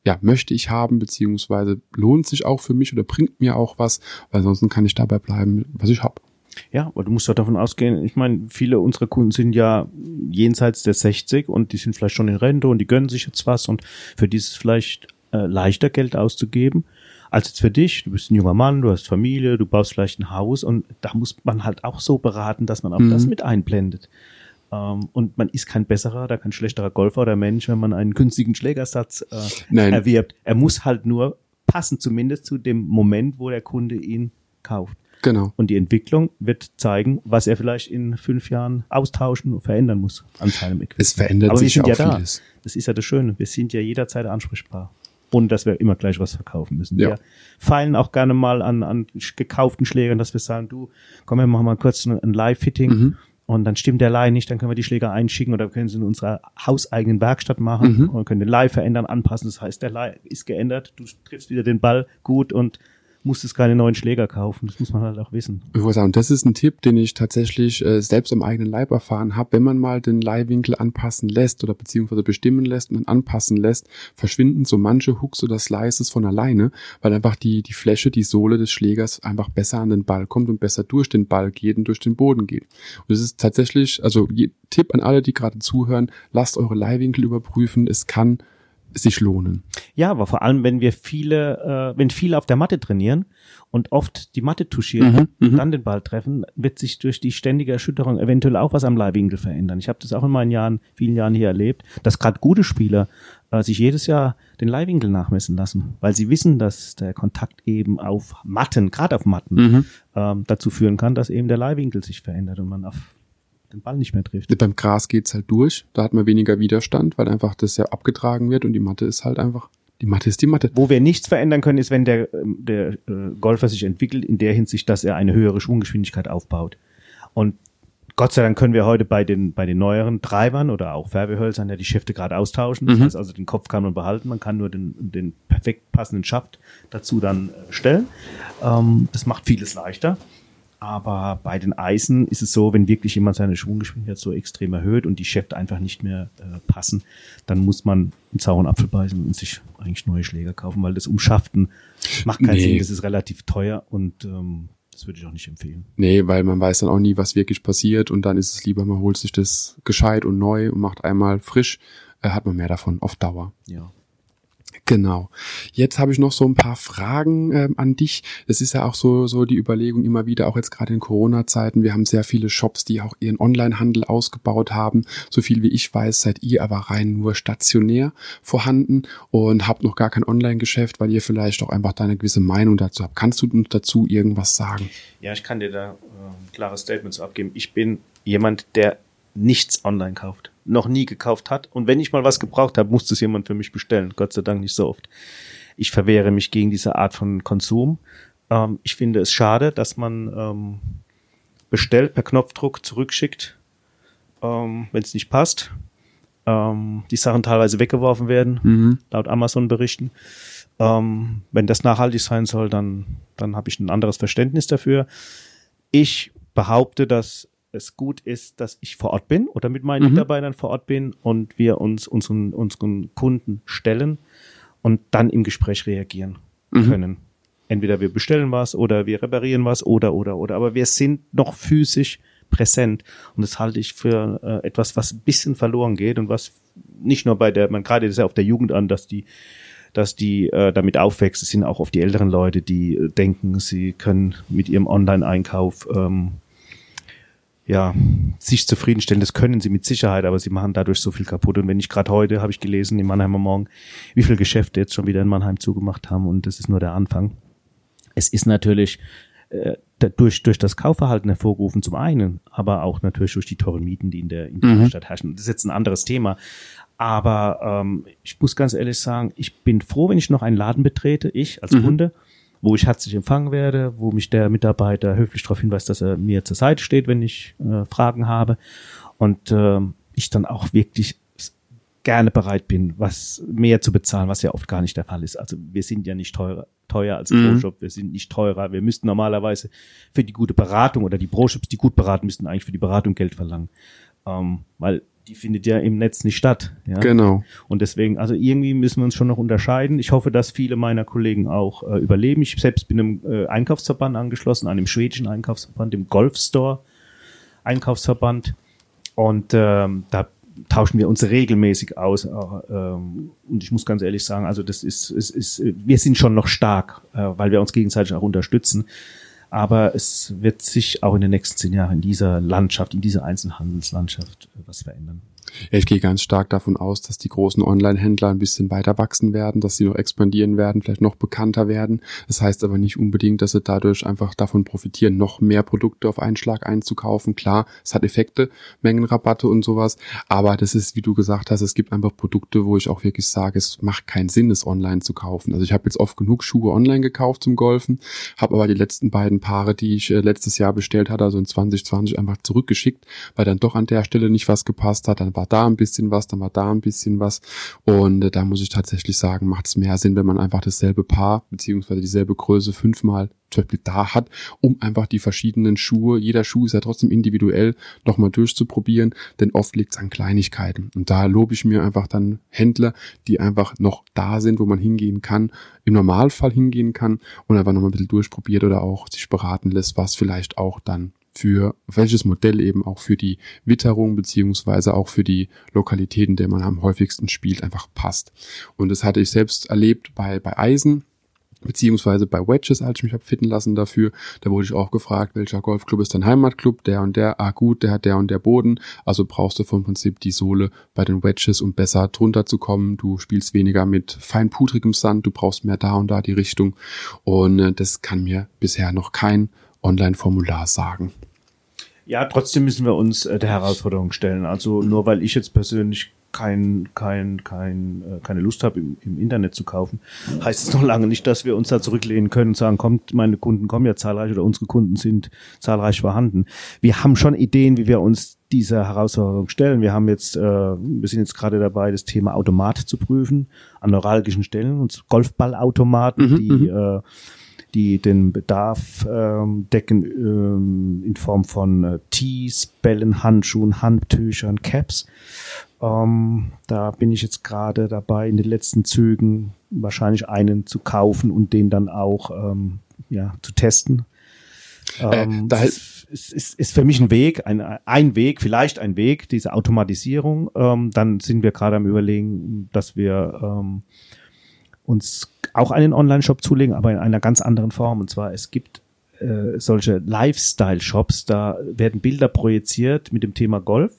ja, möchte ich haben, beziehungsweise lohnt sich auch für mich oder bringt mir auch was, weil ansonsten kann ich dabei bleiben, was ich habe. Ja, aber du musst doch davon ausgehen, ich meine, viele unserer Kunden sind ja jenseits der 60 und die sind vielleicht schon in Rente und die gönnen sich jetzt was und für die ist es vielleicht äh, leichter Geld auszugeben als jetzt für dich. Du bist ein junger Mann, du hast Familie, du baust vielleicht ein Haus und da muss man halt auch so beraten, dass man auch Mhm. das mit einblendet. Ähm, und man ist kein besserer oder kein schlechterer Golfer oder Mensch, wenn man einen günstigen Schlägersatz äh, erwirbt. Er muss halt nur passen, zumindest zu dem Moment, wo der Kunde ihn kauft. Genau. Und die Entwicklung wird zeigen, was er vielleicht in fünf Jahren austauschen und verändern muss an seinem Equipment. Es verändert Aber wir sich sind ja auch da. vieles. Das ist ja das Schöne. Wir sind ja jederzeit ansprechbar. Ohne dass wir immer gleich was verkaufen müssen. Ja. Wir feilen auch gerne mal an, an gekauften Schlägern, dass wir sagen, du, komm, wir machen mal kurz ein, ein Live-Fitting. Mhm. Und dann stimmt der Leih nicht, dann können wir die Schläger einschicken oder können sie in unserer hauseigenen Werkstatt machen Mhm. und können den Leih verändern, anpassen. Das heißt, der Leih ist geändert, du triffst wieder den Ball gut und musstest keine neuen Schläger kaufen. Das muss man halt auch wissen. Ich wollte sagen, das ist ein Tipp, den ich tatsächlich äh, selbst am eigenen Leib erfahren habe. Wenn man mal den Leihwinkel anpassen lässt oder beziehungsweise bestimmen lässt und anpassen lässt, verschwinden so manche Hooks oder Slices von alleine, weil einfach die, die Fläche, die Sohle des Schlägers einfach besser an den Ball kommt und besser durch den Ball geht und durch den Boden geht. Und es ist tatsächlich, also je, Tipp an alle, die gerade zuhören, lasst eure Leihwinkel überprüfen. Es kann sich lohnen. Ja, aber vor allem, wenn wir viele, äh, wenn viele auf der Matte trainieren und oft die Matte touchieren, Mhm, mhm. dann den Ball treffen, wird sich durch die ständige Erschütterung eventuell auch was am Leihwinkel verändern. Ich habe das auch in meinen Jahren, vielen Jahren hier erlebt, dass gerade gute Spieler äh, sich jedes Jahr den Leihwinkel nachmessen lassen, weil sie wissen, dass der Kontakt eben auf Matten, gerade auf Matten, Mhm. ähm, dazu führen kann, dass eben der Leihwinkel sich verändert und man auf den Ball nicht mehr trifft. Beim Gras geht's halt durch. Da hat man weniger Widerstand, weil einfach das ja abgetragen wird und die Matte ist halt einfach, die Matte ist die Matte. Wo wir nichts verändern können, ist, wenn der, ähm, der äh, Golfer sich entwickelt in der Hinsicht, dass er eine höhere Schwunggeschwindigkeit aufbaut. Und Gott sei Dank können wir heute bei den, bei den neueren Treibern oder auch Färbehölzern ja die Schäfte gerade austauschen. Das Mhm. heißt also, den Kopf kann man behalten, man kann nur den, den perfekt passenden Schaft dazu dann äh, stellen. Ähm, das macht vieles leichter. Aber bei den Eisen ist es so, wenn wirklich jemand seine Schwunggeschwindigkeit so extrem erhöht und die Schäfte einfach nicht mehr äh, passen, dann muss man einen sauren Apfel beißen und sich eigentlich neue Schläger kaufen, weil das Umschaften macht keinen Nee. Sinn, das ist relativ teuer und ähm, das würde ich auch nicht empfehlen. Nee, weil man weiß dann auch nie, was wirklich passiert und dann ist es lieber, man holt sich das gescheit und neu und macht einmal frisch, äh, hat man mehr davon auf Dauer. Ja. Genau. Jetzt habe ich noch so ein paar Fragen ähm, an dich. Es ist ja auch so so die Überlegung immer wieder, auch jetzt gerade in Corona-Zeiten. Wir haben sehr viele Shops, die auch ihren Online-Handel ausgebaut haben. So viel wie ich weiß, seid ihr aber rein nur stationär vorhanden und habt noch gar kein Online-Geschäft, weil ihr vielleicht auch einfach da eine gewisse Meinung dazu habt. Kannst du uns dazu irgendwas sagen? Ja, ich kann dir da äh, ein klares Statement zu abgeben. Ich bin jemand, der nichts online kauft, noch nie gekauft hat. Und wenn ich mal was gebraucht habe, musste es jemand für mich bestellen. Gott sei Dank nicht so oft. Ich verwehre mich gegen diese Art von Konsum. Ähm, ich finde es schade, dass man ähm, bestellt, per Knopfdruck zurückschickt, ähm, wenn es nicht passt. Ähm, die Sachen teilweise weggeworfen werden, Mhm. laut Amazon berichten. Ähm, wenn das nachhaltig sein soll, dann, dann habe ich ein anderes Verständnis dafür. Ich behaupte, dass es gut ist, dass ich vor Ort bin oder mit meinen Mhm. Mitarbeitern vor Ort bin und wir uns unseren, unseren Kunden stellen und dann im Gespräch reagieren Mhm. können. Entweder wir bestellen was oder wir reparieren was oder, oder, oder. Aber wir sind noch physisch präsent. Und das halte ich für äh, etwas, was ein bisschen verloren geht und was nicht nur bei der, man gerade ist ja auf der Jugend an, dass die dass die äh, damit aufwächst. Es sind auch oft die älteren Leute, die äh, denken, sie können mit ihrem Online-Einkauf ähm, ja sich zufriedenstellen. Das können sie mit Sicherheit, aber sie machen dadurch so viel kaputt. Und wenn ich gerade heute habe ich gelesen im Mannheimer Morgen, wie viele Geschäfte jetzt schon wieder in Mannheim zugemacht haben und das ist nur der Anfang. Es ist natürlich äh, durch, durch das Kaufverhalten hervorgerufen zum einen, aber auch natürlich durch die teuren Mieten, die in der, in der Mhm. Stadt herrschen. Das ist jetzt ein anderes Thema. Aber ähm, ich muss ganz ehrlich sagen, ich bin froh, wenn ich noch einen Laden betrete, ich als Mhm. Kunde, wo ich herzlich empfangen werde, wo mich der Mitarbeiter höflich darauf hinweist, dass er mir zur Seite steht, wenn ich äh, Fragen habe. Und ähm, ich dann auch wirklich gerne bereit bin, was mehr zu bezahlen, was ja oft gar nicht der Fall ist. Also wir sind ja nicht teurer, teuer als Mhm. Pro-Shop, wir sind nicht teurer. Wir müssten normalerweise für die gute Beratung oder die Pro-Shops, die gut beraten, müssten eigentlich für die Beratung Geld verlangen. Ähm, weil die findet ja im Netz nicht statt. Ja? Genau. Und deswegen, also irgendwie müssen wir uns schon noch unterscheiden. Ich hoffe, dass viele meiner Kollegen auch äh, überleben. Ich selbst bin einem äh, Einkaufsverband angeschlossen, einem schwedischen Einkaufsverband, dem Golfstore Einkaufsverband. Und ähm, da tauschen wir uns regelmäßig aus. Äh, ähm, und ich muss ganz ehrlich sagen, also das ist, es ist, wir sind schon noch stark, äh, weil wir uns gegenseitig auch unterstützen. Aber es wird sich auch in den nächsten zehn Jahren in dieser Landschaft, in dieser Einzelhandelslandschaft äh, was verändern. Ja, ich gehe ganz stark davon aus, dass die großen Online-Händler ein bisschen weiter wachsen werden, dass sie noch expandieren werden, vielleicht noch bekannter werden. Das heißt aber nicht unbedingt, dass sie dadurch einfach davon profitieren, noch mehr Produkte auf einen Schlag einzukaufen. Klar, es hat Effekte, Mengenrabatte und sowas, aber das ist, wie du gesagt hast, es gibt einfach Produkte, wo ich auch wirklich sage, es macht keinen Sinn, es online zu kaufen. Also ich habe jetzt oft genug Schuhe online gekauft zum Golfen, habe aber die letzten beiden Paare, die ich äh, letztes Jahr bestellt hatte, also in 2020 einfach zurückgeschickt, weil dann doch an der Stelle nicht was gepasst hat. Dann war da ein bisschen was, dann war da ein bisschen was. Und äh, da muss ich tatsächlich sagen, macht es mehr Sinn, wenn man einfach dasselbe Paar beziehungsweise dieselbe Größe fünfmal zum Beispiel da hat, um einfach die verschiedenen Schuhe, jeder Schuh ist ja trotzdem individuell, nochmal durchzuprobieren, denn oft liegt es an Kleinigkeiten. Und da lobe ich mir einfach dann Händler, die einfach noch da sind, wo man hingehen kann, im Normalfall hingehen kann und einfach nochmal ein bisschen durchprobiert oder auch sich beraten lässt, was vielleicht auch dann für welches Modell eben auch für die Witterung beziehungsweise auch für die Lokalitäten, der man am häufigsten spielt, einfach passt. Und das hatte ich selbst erlebt bei, bei Eisen beziehungsweise bei Wedges, als ich mich hab fitten lassen dafür, da wurde ich auch gefragt, welcher Golfclub ist dein Heimatclub, der und der, ah gut, der hat der und der Boden, also brauchst du vom Prinzip die Sohle bei den Wedges, um besser drunter zu kommen, du spielst weniger mit feinpudrigem Sand, du brauchst mehr da und da die Richtung. Und äh, das kann mir bisher noch kein Online-Formular sagen. Ja, trotzdem müssen wir uns äh, der Herausforderung stellen. Also nur weil ich jetzt persönlich kein, kein, kein, äh, keine Lust habe, im, im Internet zu kaufen, heißt es noch lange nicht, dass wir uns da zurücklehnen können und sagen, kommt, meine Kunden kommen ja zahlreich oder unsere Kunden sind zahlreich vorhanden. Wir haben schon Ideen, wie wir uns dieser Herausforderung stellen. Wir haben jetzt, äh, wir sind jetzt gerade dabei, das Thema Automat zu prüfen an neuralgischen Stellen und Golfballautomaten, Mhm, die äh, die den Bedarf ähm, decken ähm, in Form von äh, Tees, Bällen, Handschuhen, Handtüchern, Caps. Ähm, da bin ich jetzt gerade dabei, in den letzten Zügen wahrscheinlich einen zu kaufen und den dann auch ähm, ja, zu testen. Ähm, Äh, da- das ist, ist, ist für mich ein Weg, ein, ein Weg, vielleicht ein Weg, diese Automatisierung. Ähm, dann sind wir gerade am überlegen, dass wir ähm, uns auch einen Online-Shop zulegen, aber in einer ganz anderen Form. Und zwar, es gibt äh, solche Lifestyle-Shops, da werden Bilder projiziert mit dem Thema Golf.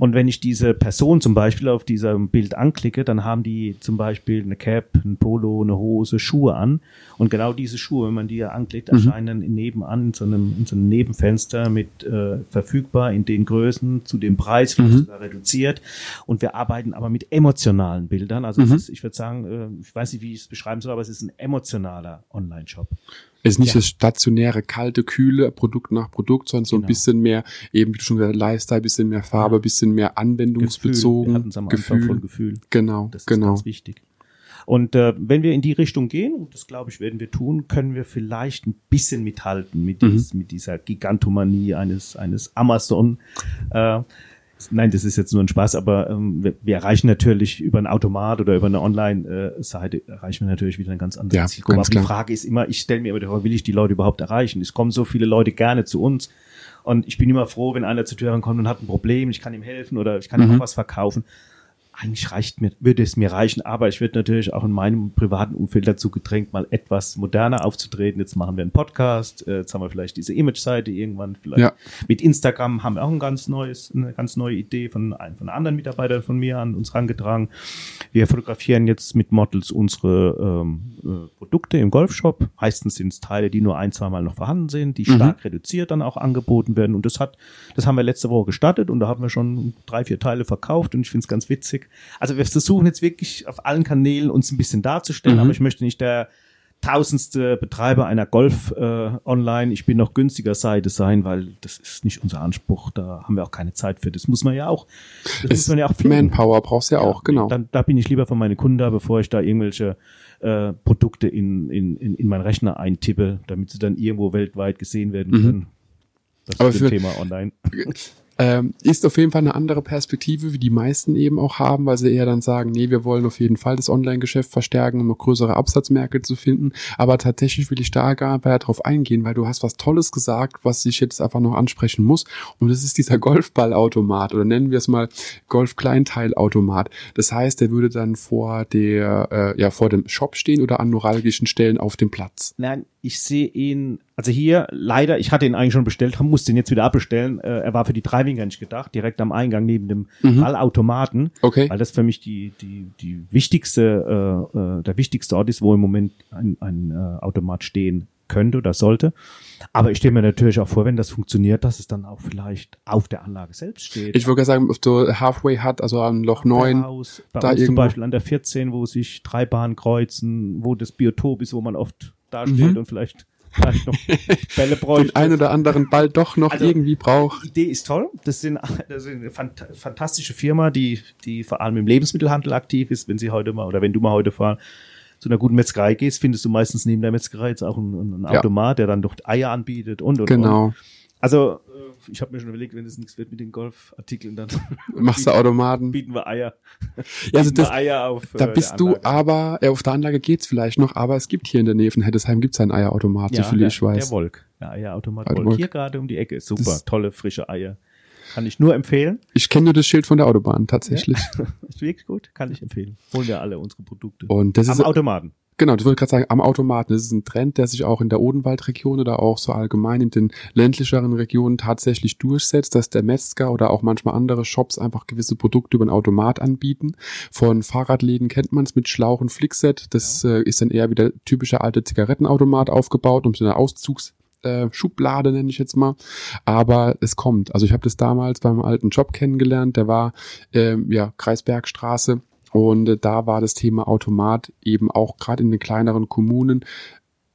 Und wenn ich diese Person zum Beispiel auf diesem Bild anklicke, dann haben die zum Beispiel eine Cap, ein Polo, eine Hose, Schuhe an. Und genau diese Schuhe, wenn man die anklickt, erscheinen nebenan in so einem, in so einem Nebenfenster mit äh, verfügbar in den Größen zu dem Preis, vielleicht sogar reduziert. Und wir arbeiten aber mit emotionalen Bildern. Also es ist, ich würde sagen, äh, ich weiß nicht, wie ich es beschreiben soll, aber es ist ein emotionaler Online-Shop. Es ist nicht Ja. das stationäre, kalte, kühle Produkt nach Produkt, sondern so ein Genau. bisschen mehr, eben wie du schon gesagt hast, Lifestyle, bisschen mehr Farbe, Ja. bisschen mehr anwendungsbezogen. Es am Anfang von Gefühl. Genau, Das ist genau. ganz wichtig. Und äh, wenn wir in die Richtung gehen, und das glaube ich, werden wir tun, können wir vielleicht ein bisschen mithalten mit, Mhm. dies, mit dieser Gigantomanie eines, eines Amazon. Äh, nein, das ist jetzt nur ein Spaß, aber ähm, wir, wir erreichen natürlich über ein Automat oder über eine Online-Seite, erreichen wir natürlich wieder eine ganz andere Ja, Zielgruppe. Aber die. Frage ist immer, ich stelle mir immer die Frage, will ich die Leute überhaupt erreichen? Es kommen so viele Leute gerne zu uns. Und ich bin immer froh, wenn einer zur Tür kommt und hat ein Problem, ich kann ihm helfen oder ich kann ihm Mhm. auch was verkaufen eigentlich reicht mir, würde es mir reichen, aber ich werde natürlich auch in meinem privaten Umfeld dazu gedrängt, mal etwas moderner aufzutreten. Jetzt machen wir einen Podcast, äh, jetzt haben wir vielleicht diese Image-Seite irgendwann, vielleicht Ja. mit Instagram haben wir auch ein ganz neues, eine ganz neue Idee von einem von anderen Mitarbeiter von mir an uns rangetragen. Wir fotografieren jetzt mit Models unsere ähm, äh, Produkte im Golfshop. Meistens sind es Teile, die nur ein, zweimal noch vorhanden sind, die stark reduziert dann auch angeboten werden. Und das hat, das haben wir letzte Woche gestartet und da haben wir schon drei, vier Teile verkauft und ich finde es ganz witzig. Also wir versuchen jetzt wirklich auf allen Kanälen uns ein bisschen darzustellen, Mhm. aber ich möchte nicht der tausendste Betreiber einer Golf äh, online, ich bin noch günstiger Seite sein, weil das ist nicht unser Anspruch. Da haben wir auch keine Zeit für. Das muss man ja auch. Das muss Es, man ja auch pflegen. Manpower brauchst du ja, auch, genau. Dann, da bin ich lieber von meinen Kunden da, bevor ich da irgendwelche äh, Produkte in, in, in, in meinen Rechner eintippe, damit sie dann irgendwo weltweit gesehen werden können. Das Mhm. Aber ist für- das Thema online. Ähm, ist auf jeden Fall eine andere Perspektive, wie die meisten eben auch haben, weil sie eher dann sagen, nee, wir wollen auf jeden Fall das Online-Geschäft verstärken, um noch größere Absatzmärkte zu finden. Aber tatsächlich will ich da gar nicht darauf eingehen, weil du hast was Tolles gesagt, was ich jetzt einfach noch ansprechen muss. Und das ist dieser Golfballautomat oder nennen wir es mal Golf-Kleinteilautomat. Das heißt, der würde dann vor der, äh, ja, vor dem Shop stehen oder an neuralgischen Stellen auf dem Platz. Nein, ich sehe ihn, also hier leider, ich hatte ihn eigentlich schon bestellt, musste ihn jetzt wieder abbestellen. Äh, er war für die Driving Range gedacht, direkt am Eingang neben dem Ballautomaten, Okay. weil das für mich die, die, die wichtigste, äh, äh, der wichtigste Ort ist, wo im Moment ein, ein äh, Automat stehen könnte oder sollte. Aber ich stelle mir natürlich auch vor, wenn das funktioniert, dass es dann auch vielleicht auf der Anlage selbst steht. Ich würde sagen, auf der Halfway hat, also an Loch 9. Haus, bei da uns zum. Beispiel an der 14, wo sich drei Bahnen kreuzen, wo das Biotop ist, wo man oft dasteht und vielleicht, vielleicht noch Bälle den bräuchte. ein oder anderen Ball doch noch Also- irgendwie braucht. Die Idee ist toll. Das sind, das sind eine fant fantastische Firma, die, die vor allem im Lebensmittelhandel aktiv ist. Wenn sie heute mal oder wenn du mal heute fahren zu einer guten Metzgerei gehst, findest du meistens neben der Metzgerei jetzt auch einen, einen Ja. Automat, der dann doch Eier anbietet und und und. Genau. Also äh, ich habe mir schon überlegt, wenn es nichts wird mit den Golfartikeln, dann Machst du Automaten. bieten wir Eier. Ja, also das, Eier auf. da äh, bist du aber, ja, auf der Anlage geht's vielleicht noch, aber es gibt hier in der Nähe von Heddesheim gibt's einen Eierautomat, so viel der, ich weiß. Der Wolk. Der Eierautomat Wolk. Wolk. Hier gerade um die Ecke. Super, Das- tolle, frische Eier. Kann ich nur empfehlen. Ich kenne nur das Schild von der Autobahn tatsächlich. Ist wirklich gut. Kann ich empfehlen. Holen wir alle unsere Produkte. Und das Am ist Automaten. Genau, das wollte ich gerade sagen, am Automaten. Das ist ein Trend, der sich auch in der Odenwaldregion oder auch so allgemein in den ländlicheren Regionen tatsächlich durchsetzt, dass der Metzger oder auch manchmal andere Shops einfach gewisse Produkte über einen Automat anbieten. Von Fahrradläden kennt man es mit Schlauch und Flickset. Das äh, ist dann eher wieder typischer alte Zigarettenautomat aufgebaut, um so eine Auszugs äh, Schublade, nenne ich jetzt mal. Aber es kommt. Also ich habe das damals beim alten Job kennengelernt, der war äh, ja Kreisbergstraße. Und äh, da war das Thema Automat eben auch gerade in den kleineren Kommunen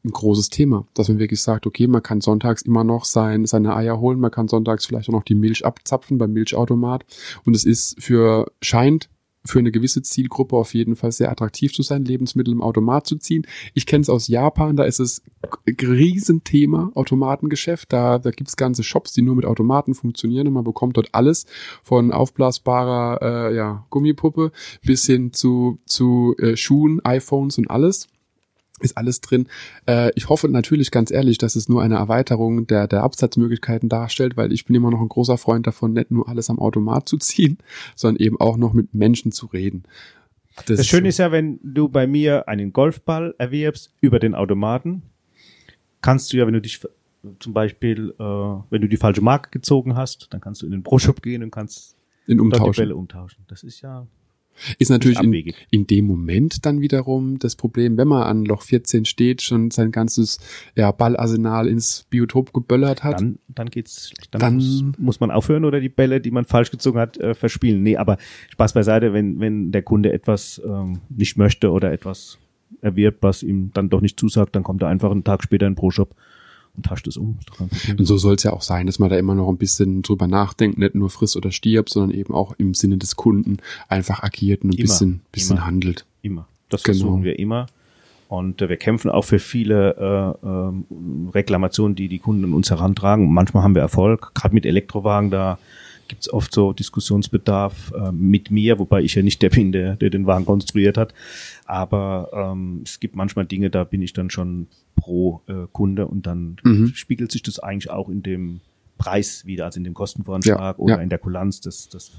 ein großes Thema, dass man wirklich sagt, okay, man kann sonntags immer noch sein, seine Eier holen, man kann sonntags vielleicht auch noch die Milch abzapfen beim Milchautomat. Und es ist für, scheint für eine gewisse Zielgruppe auf jeden Fall sehr attraktiv zu sein, Lebensmittel im Automat zu ziehen. Ich kenne es aus Japan, da ist es Riesenthema, Automatengeschäft. Da, da gibt's ganze Shops, die nur mit Automaten funktionieren und man bekommt dort alles von aufblasbarer äh, ja, Gummipuppe bis hin zu, zu äh, Schuhen, iPhones und alles ist alles drin. Äh, ich hoffe natürlich ganz ehrlich, dass es nur eine Erweiterung der, der Absatzmöglichkeiten darstellt, weil ich bin immer noch ein großer Freund davon, nicht nur alles am Automat zu ziehen, sondern eben auch noch mit Menschen zu reden. Das, das Schöne ist ja, wenn du bei mir einen Golfball erwirbst über den Automaten, kannst du ja, wenn du dich zum Beispiel, äh, wenn du die falsche Marke gezogen hast, dann kannst du in den Pro-Shop gehen und kannst in umtauschen. die Bälle umtauschen. Das ist ja ist natürlich in, in, dem Moment dann wiederum das Problem, wenn man an Loch 14 steht, schon sein ganzes ja, Ballarsenal ins Biotop geböllert hat. Dann, dann geht's, dann, dann muss, muss, man aufhören oder die Bälle, die man falsch gezogen hat, äh, verspielen. Nee, aber Spaß beiseite, wenn, wenn der Kunde etwas ähm, nicht möchte oder etwas erwirbt, was ihm dann doch nicht zusagt, dann kommt er einfach einen Tag später in Pro-Shop und tascht es um. Und so soll es ja auch sein, dass man da immer noch ein bisschen drüber nachdenkt, nicht nur frisst oder stirbt, sondern eben auch im Sinne des Kunden einfach agiert und ein immer, bisschen, bisschen immer, handelt. Immer. Das genau. versuchen wir immer. Und äh, wir kämpfen auch für viele äh, äh, Reklamationen, die die Kunden uns herantragen. Manchmal haben wir Erfolg, gerade mit Elektrowagen, da gibt es oft so Diskussionsbedarf äh, mit mir, wobei ich ja nicht der bin, der, der den Wagen konstruiert hat. Aber ähm, es gibt manchmal Dinge, da bin ich dann schon pro äh, Kunde und dann mhm. spiegelt sich das eigentlich auch in dem Preis wieder, also in dem Kostenvoranschlag ja, oder ja. in der Kulanz des, des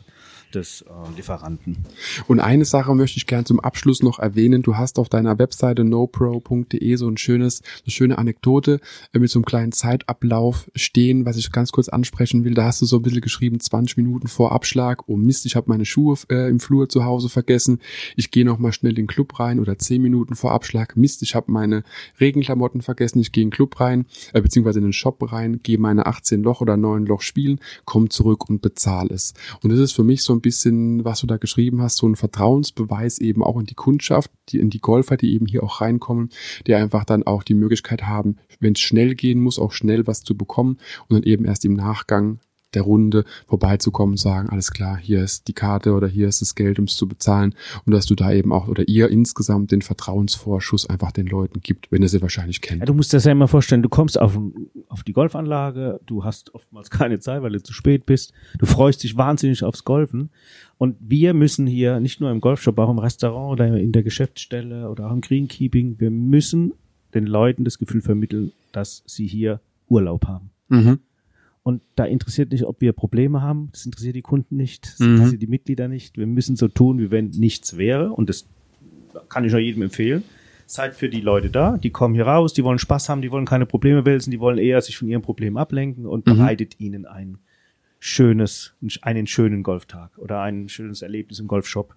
des äh, Lieferanten. Und eine Sache möchte ich gern zum Abschluss noch erwähnen. Du hast auf deiner Webseite nopro.de so ein schönes, eine schöne Anekdote äh, mit so einem kleinen Zeitablauf stehen, was ich ganz kurz ansprechen will. Da hast du so ein bisschen geschrieben, 20 Minuten vor Abschlag. Oh Mist, ich habe meine Schuhe äh, im Flur zu Hause vergessen. Ich gehe noch mal schnell in den Club rein oder 10 Minuten vor Abschlag. Mist, ich habe meine Regenklamotten vergessen. Ich gehe in den Club rein, äh, beziehungsweise in den Shop rein, gehe meine 18 Loch oder 9 Loch spielen, komme zurück und bezahle es. Und das ist für mich so ein bisschen, was du da geschrieben hast, so ein Vertrauensbeweis eben auch in die Kundschaft, die, in die Golfer, die eben hier auch reinkommen, die einfach dann auch die Möglichkeit haben, wenn es schnell gehen muss, auch schnell was zu bekommen und dann eben erst im Nachgang der Runde vorbeizukommen und sagen, alles klar, hier ist die Karte oder hier ist das Geld, um es zu bezahlen und dass du da eben auch oder ihr insgesamt den Vertrauensvorschuss einfach den Leuten gibt, wenn ihr sie wahrscheinlich kennt. Ja, du musst das ja immer vorstellen, du kommst auf, auf die Golfanlage, du hast oftmals keine Zeit, weil du zu spät bist, du freust dich wahnsinnig aufs Golfen und wir müssen hier nicht nur im Golfshop, auch im Restaurant oder in der Geschäftsstelle oder auch im Greenkeeping, wir müssen den Leuten das Gefühl vermitteln, dass sie hier Urlaub haben. Mhm. Und da interessiert nicht, ob wir Probleme haben. Das interessiert die Kunden nicht. Das mhm. interessiert die Mitglieder nicht. Wir müssen so tun, wie wenn nichts wäre. Und das kann ich nur jedem empfehlen. Seid für die Leute da. Die kommen hier raus. Die wollen Spaß haben. Die wollen keine Probleme wälzen. Die wollen eher sich von ihren Problemen ablenken und mhm. bereitet ihnen ein schönes, einen schönen Golftag oder ein schönes Erlebnis im Golfshop.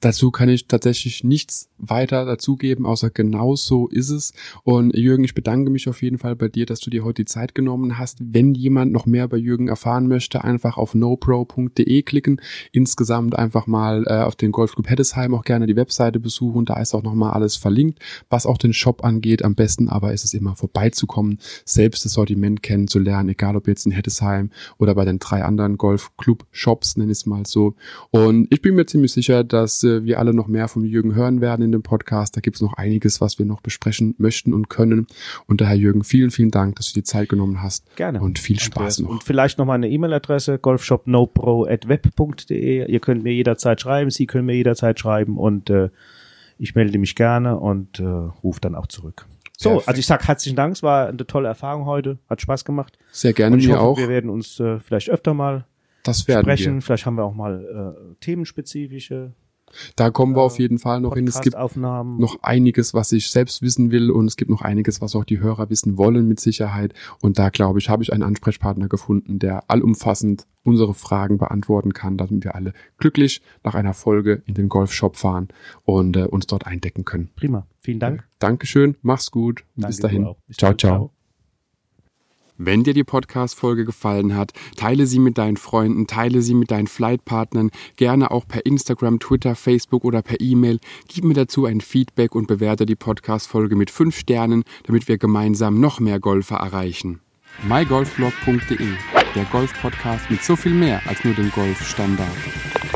Dazu kann ich tatsächlich nichts weiter dazugeben, außer genau so ist es. Und Jürgen, ich bedanke mich auf jeden Fall bei dir, dass du dir heute die Zeit genommen hast. Wenn jemand noch mehr bei Jürgen erfahren möchte, einfach auf nopro.de klicken. Insgesamt einfach mal äh, auf den Golfclub Heddesheim auch gerne die Webseite besuchen. Da ist auch nochmal alles verlinkt, was auch den Shop angeht. Am besten aber ist es immer vorbeizukommen, selbst das Sortiment kennenzulernen, egal ob jetzt in Heddesheim oder bei den drei anderen Golfclub-Shops, nenne ich es mal so. Und ich bin mir ziemlich sicher, dass äh, wir alle noch mehr von Jürgen hören werden in dem Podcast. Da gibt es noch einiges, was wir noch besprechen möchten und können. Und daher Jürgen, vielen, vielen Dank, dass du die Zeit genommen hast. Gerne. Und viel Spaß noch. Und vielleicht noch mal eine E-Mail-Adresse, golfshopnopro.web.de. Ihr könnt mir jederzeit schreiben, Sie können mir jederzeit schreiben und äh, ich melde mich gerne und äh, rufe dann auch zurück. So, Perfekt. also ich sag herzlichen Dank, es war eine tolle Erfahrung heute, hat Spaß gemacht. Sehr gerne, und ich mir hoffe, auch. Wir werden uns äh, vielleicht öfter mal das werden sprechen. Wir. Vielleicht haben wir auch mal äh, themenspezifische da kommen wir auf jeden Fall noch hin. Es gibt noch einiges, was ich selbst wissen will und es gibt noch einiges, was auch die Hörer wissen wollen mit Sicherheit. Und da glaube ich, habe ich einen Ansprechpartner gefunden, der allumfassend unsere Fragen beantworten kann, damit wir alle glücklich nach einer Folge in den Golfshop fahren und äh, uns dort eindecken können. Prima. Vielen Dank. Dankeschön. Mach's gut. Danke bis dahin. Ciao, ciao. ciao. Wenn dir die Podcast-Folge gefallen hat, teile sie mit deinen Freunden, teile sie mit deinen Flightpartnern, gerne auch per Instagram, Twitter, Facebook oder per E-Mail. Gib mir dazu ein Feedback und bewerte die Podcast-Folge mit fünf Sternen, damit wir gemeinsam noch mehr Golfer erreichen. mygolfblog.de, der Golf-Podcast mit so viel mehr als nur dem Golfstandard.